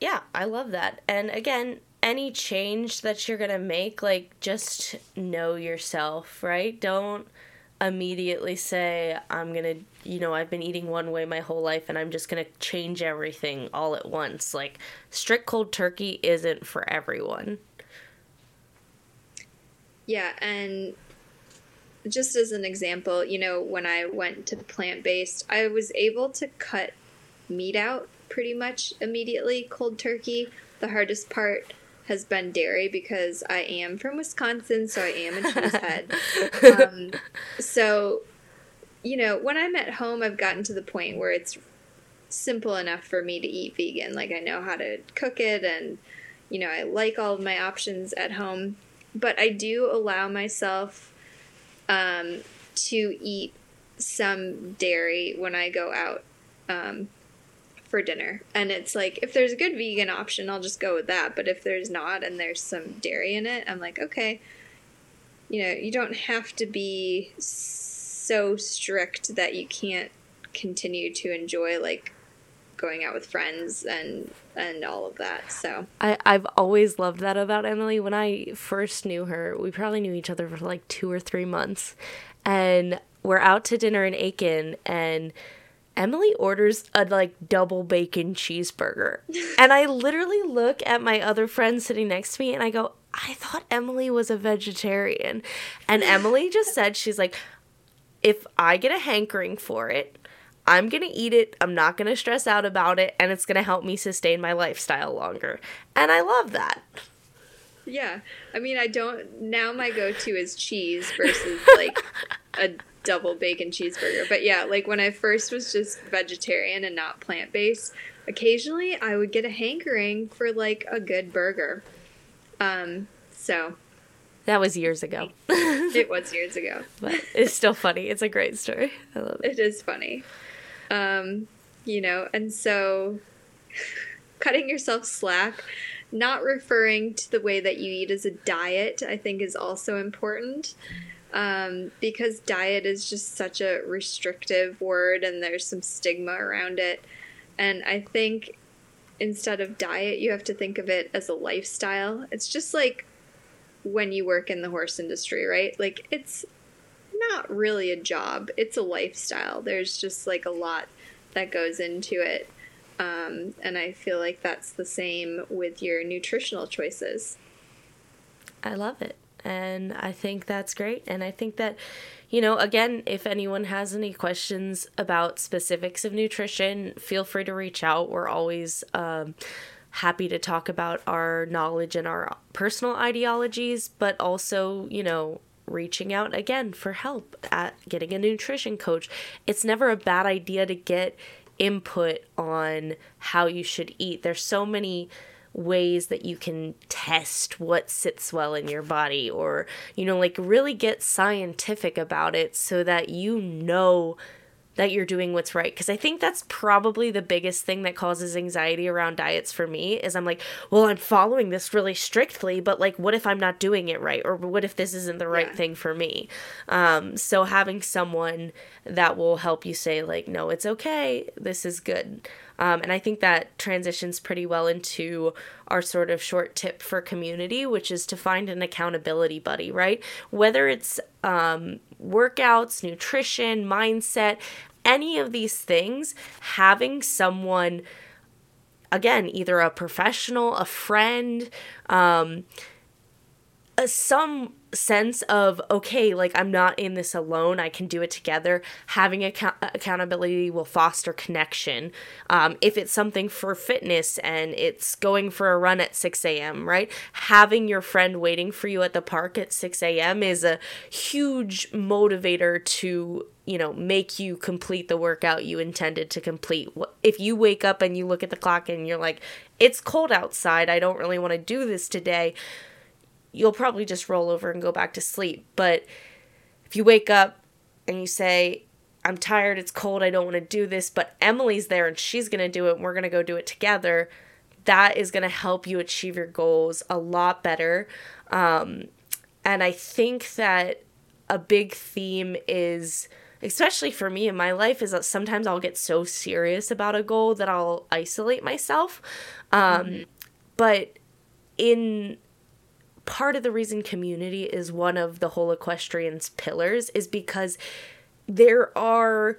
yeah, I love that. And again, any change that you're going to make, like just know yourself, right? Don't immediately say, I'm to, you know, I've been eating one way my whole life and I'm just to change everything all at once. Like, strict cold turkey isn't for everyone. Yeah, and just as an example, you know, when I went to plant based, I was able to cut meat out pretty much immediately, cold turkey. The hardest part has been dairy because I am from Wisconsin, so I am a [LAUGHS] cheesehead. um, so, you know, when I'm at home, I've gotten to the point where it's simple enough for me to eat vegan. Like, I know how to cook it, and, you know, I like all of my options at home. But I do allow myself um, to eat some dairy when I go out um, for dinner. And it's like, if there's a good vegan option, I'll just go with that. But if there's not and there's some dairy in it, I'm like, okay, you know, you don't have to be so strict that you can't continue to enjoy like going out with friends and and all of that. So I, I've always loved that about Emily. When I first knew her, we probably knew each other for like two or three months. And we're out to dinner in Aiken and Emily orders a like double bacon cheeseburger. [LAUGHS] and I literally look at my other friend sitting next to me and I go, I thought Emily was a vegetarian. And Emily just said, she's like, if I get a hankering for it, I'm going to eat it. I'm not going to stress out about it. And it's going to help me sustain my lifestyle longer. And I love that. Yeah. I mean, I don't. Now my go to is cheese versus [LAUGHS] like a double bacon cheeseburger. But yeah, like when I first was just vegetarian and not plant based, occasionally I would get a hankering for like a good burger. Um, so that was years ago. it [LAUGHS] was years ago. But it's still funny. It's a great story. I love it. It is funny. Um, you know, and so [LAUGHS] cutting yourself slack, not referring to the way that you eat as a diet, I think is also important um, because diet is just such a restrictive word and there's some stigma around it. And I think instead of diet, you have to think of it as a lifestyle. It's just like when you work in the horse industry, right? Like it's not really a job, it's a lifestyle. There's just like a lot that goes into it. Um, and I feel like that's the same with your nutritional choices. I love it. And I think that's great. And I think that, you know, again, if anyone has any questions about specifics of nutrition, feel free to reach out. We're always um, happy to talk about our knowledge and our personal ideologies, but also, you know, reaching out again for help at getting a nutrition coach. It's never a bad idea to get input on how you should eat. There's so many ways that you can test what sits well in your body or you know like really get scientific about it so that you know that you're doing what's right. Because i think that's probably the biggest thing that causes anxiety around diets for me is i'm like well i'm following this really strictly but like what if i'm not doing it right? Or what if this isn't the right yeah. thing for me? Um, so having someone that will help you say like no it's okay. This is good um, and I think that transitions pretty well into our sort of short tip for community, which is to find an accountability buddy, right? Whether it's um, workouts, nutrition, mindset, any of these things, having someone, again, either a professional, a friend, um, some sense of okay like i'm not in this alone. I can do it together. Having account- accountability will foster connection. Um, if it's something for fitness and it's going for a run at 6 a.m right? Having your friend waiting for you at the park at 6 a.m is a huge motivator to you know make you complete the workout you intended to complete. If you wake up and you look at the clock and you're like it's cold outside. I don't really want to do this today you'll probably just roll over and go back to sleep. But if you wake up and you say, I'm tired, it's cold, I don't want to do this, but Emily's there and she's going to do it and we're going to go do it together, that is going to help you achieve your goals a lot better. Um, and I think that a big theme is, especially for me in my life, is that sometimes I'll get so serious about a goal that I'll isolate myself. Um, mm-hmm. But in part of the reason community is one of the whole equestrian's pillars is because there are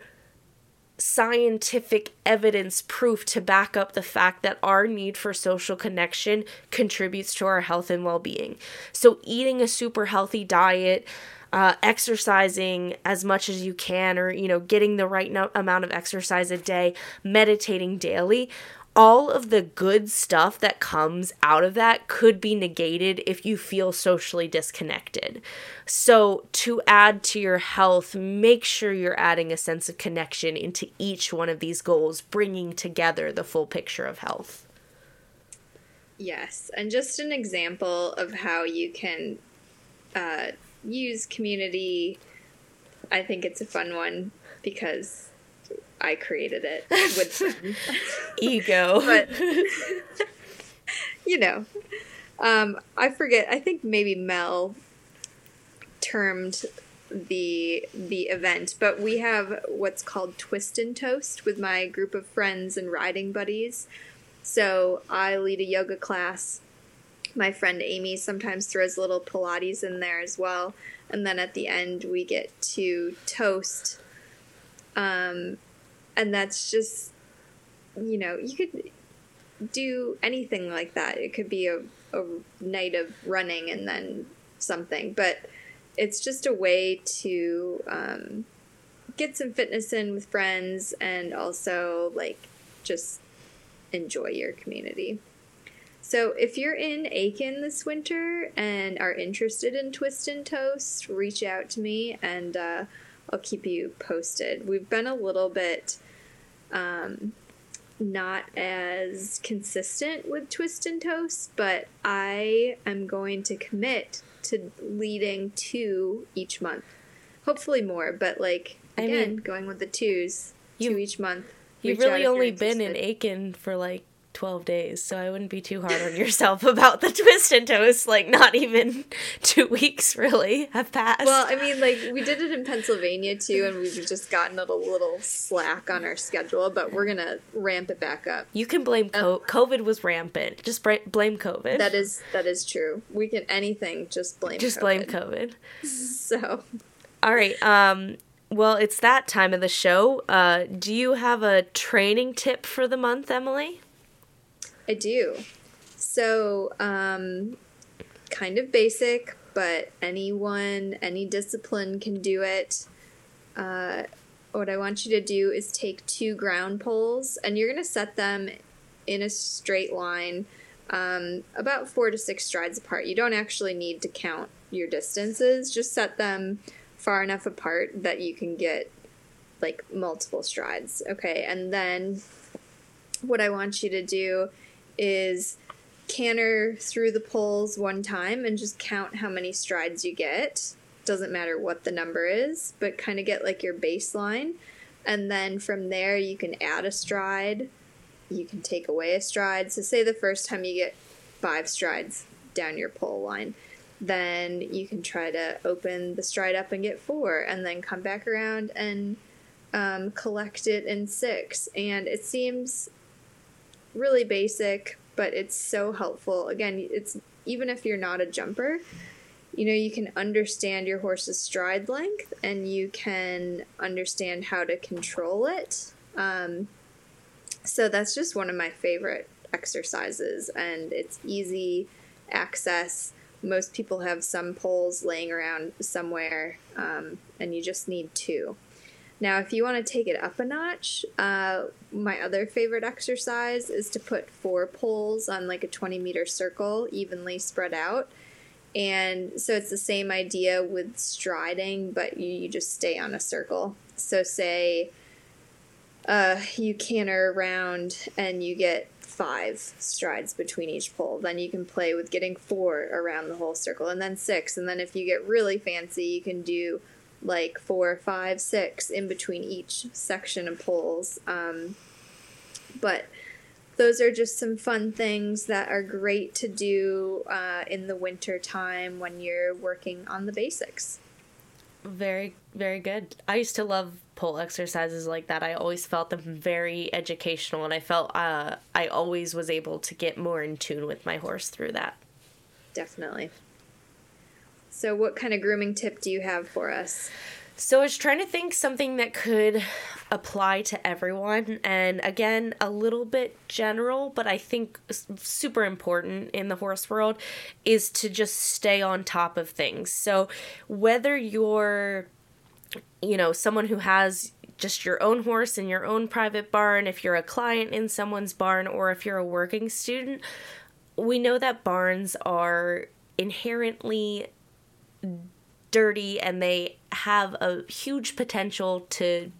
scientific evidence proof to back up the fact that our need for social connection contributes to our health and well-being. So eating a super healthy diet, uh, exercising as much as you can or you know getting the right no- amount of exercise a day meditating daily all of the good stuff that comes out of that could be negated if you feel socially disconnected. So, to add to your health, make sure you're adding a sense of connection into each one of these goals, bringing together the full picture of health. Yes, and just an example of how you can uh, use community. I think it's a fun one because I created it [LAUGHS] with. Ego. [LAUGHS] but you know, um, I forget. I think maybe Mel termed the the event, but we have what's called Twist and Toast with my group of friends and riding buddies. So I lead a yoga class. My friend Amy sometimes throws a little Pilates in there as well, and then at the end we get to toast um, and that's just you know you could do anything like that it could be a, a night of running and then something but it's just a way to um, get some fitness in with friends and also like just enjoy your community so if you're in Aiken this winter and are interested in Twist and Toast, reach out to me and uh, I'll keep you posted. We've been a little bit um, not as consistent with Twist and Toast, but I am going to commit to leading two each month. Hopefully more, but like again, I mean, going with the twos, you, two each month. You've really only been in Aiken for like 12 days, so I wouldn't be too hard on yourself [LAUGHS] about the twist and toast. Like, not even [LAUGHS] two weeks really have passed. Well, I mean, like, we did it in Pennsylvania too, and we've just gotten a little slack on our schedule, but we're gonna ramp it back up. You can blame co- COVID was rampant. Just blame COVID. That is that is true. We can anything. Just blame. Just COVID. blame COVID. [LAUGHS] So. All right. Um. Well, it's that time of the show. Uh, do you have a training tip for the month, Emily? I do. So, um, kind of basic, but anyone, any discipline can do it. Uh, what I want you to do is take two ground poles and you're going to set them in a straight line um, about four to six strides apart. You don't actually need to count your distances, just set them far enough apart that you can get like multiple strides. Okay, and then what I want you to do is canter through the poles one time and just count how many strides you get. Doesn't matter what the number is, but kind of get like your baseline. And then from there, you can add a stride. You can take away a stride. So, say the first time you get five strides down your pole line, then you can try to open the stride up and get four, and then come back around and um, collect it in six. And it seems really basic, but it's so helpful. Again, it's even if you're not a jumper, you know, you can understand your horse's stride length and you can understand how to control it. Um, so that's just one of my favorite exercises, and it's easy access. Most people have some poles laying around somewhere, um, and you just need two. Now, if you want to take it up a notch, uh, my other favorite exercise is to put four poles on like a 20 meter circle, evenly spread out. And so it's the same idea with striding, but you, you just stay on a circle. So, say uh, you canter around and you get five strides between each pole. Then you can play with getting four around the whole circle, and then six. And then if you get really fancy, you can do like four, five, six in between each section of poles. Um, but those are just some fun things that are great to do uh, in the winter time when you're working on the basics. Very, very good. I used to love pole exercises like that. I always felt them very educational, and I felt uh, I always was able to get more in tune with my horse through that. Definitely. So, what kind of grooming tip do you have for us? So I was trying to think something that could apply to everyone and again a little bit general but I think super important in the horse world is to just stay on top of things. So whether you're you know someone who has just your own horse in your own private barn, if you're a client in someone's barn or if you're a working student, we know that barns are inherently dirty and they have a huge potential to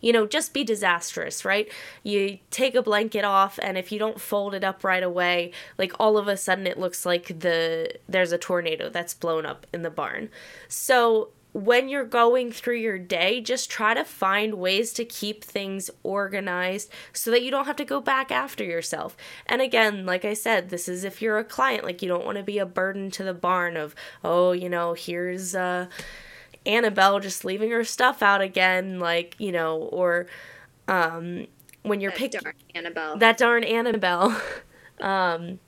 you know just be disastrous right? You take a blanket off and if you don't fold it up right away like all of a sudden it looks like the there's a tornado that's blown up in the barn. So when you're going through your day, just try to find ways to keep things organized so that you don't have to go back after yourself. And again, like I said, this is if you're a client, like you don't want to be a burden to the barn of, oh, you know, here's uh Annabelle just leaving her stuff out again, like, you know, or um when you're picking Annabelle. That darn Annabelle. [LAUGHS] um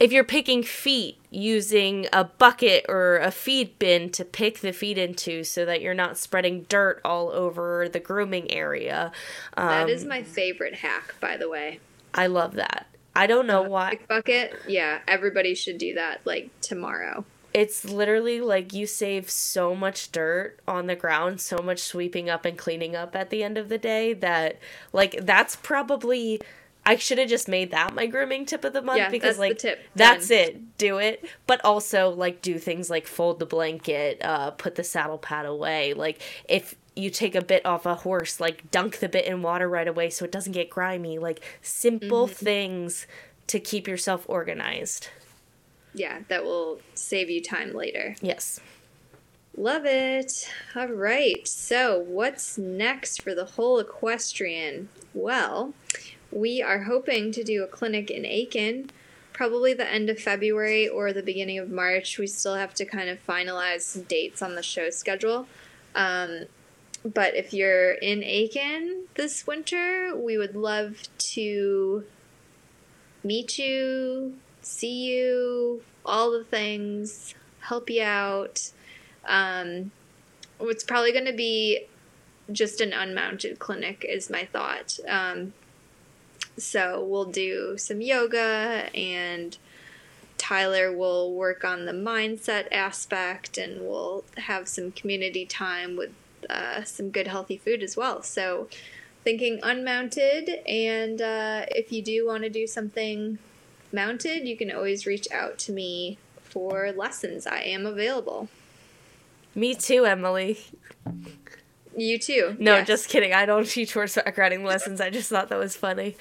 if you're picking feet using a bucket or a feed bin to pick the feet into so that you're not spreading dirt all over the grooming area. Um, that is um, my favorite hack, by the way. I love that. I don't know uh, why. bucket, yeah, everybody should do that like tomorrow. It's literally like you save so much dirt on the ground, so much sweeping up and cleaning up at the end of the day that like that's probably I should have just made that my grooming tip of the month yeah, because like that's it. Do it. But also like do things like fold the blanket, uh, put the saddle pad away. Like if you take a bit off a horse, like dunk the bit in water right away so it doesn't get grimy. Like simple mm-hmm. things to keep yourself organized. Yeah, that will save you time later. Yes. Love it. All right. So, what's next for the whole equestrian? Well, we are hoping to do a clinic in Aiken, probably the end of February or the beginning of March. We still have to kind of finalize some dates on the show schedule. Um, but if you're in Aiken this winter, we would love to meet you, see you, all the things, help you out. Um, it's probably going to be just an unmounted clinic, is my thought. Um, so we'll do some yoga and Tyler will work on the mindset aspect and we'll have some community time with uh, some good healthy food as well. So thinking unmounted and uh, if you do want to do something mounted, you can always reach out to me for lessons. I am available. Me too, Emily. You too. No, yes. just kidding. I don't [LAUGHS] teach horseback riding lessons. I just thought that was funny.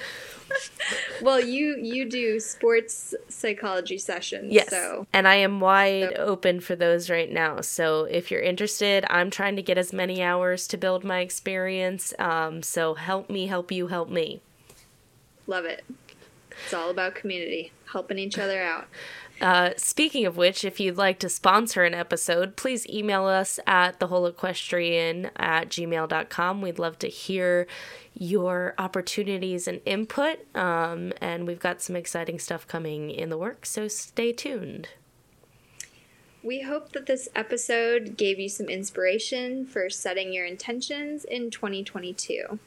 [LAUGHS] well, you you do sports psychology sessions. Yes, so. and I am wide so. open for those right now. So if you're interested, I'm trying to get as many hours to build my experience. Um, so help me, help you, help me. Love it. It's all about community, helping each other out. Uh, speaking of which, if you'd like to sponsor an episode, please email us at thewholeequestrian at gmail.com. We'd love to hear your opportunities and input. Um, and we've got some exciting stuff coming in the works, so stay tuned. We hope that this episode gave you some inspiration for setting your intentions in 2022.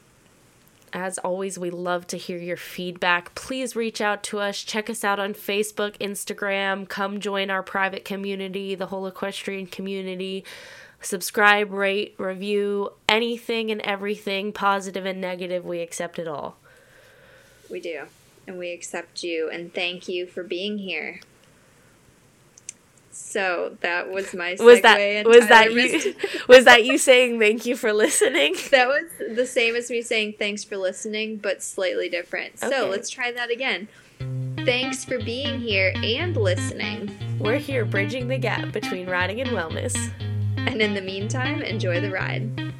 As always, we love to hear your feedback. Please reach out to us. Check us out on Facebook, Instagram. Come join our private community, the whole equestrian community. Subscribe, rate, review, anything and everything, positive and negative. We accept it all. We do. And we accept you and thank you for being here. So that was my was that was that you was that you saying thank you for listening? [LAUGHS] That was the same as me saying thanks for listening, but slightly different. Okay. So let's try that again. Thanks for being here and listening. We're here bridging the gap between riding and wellness. And in the meantime, enjoy the ride.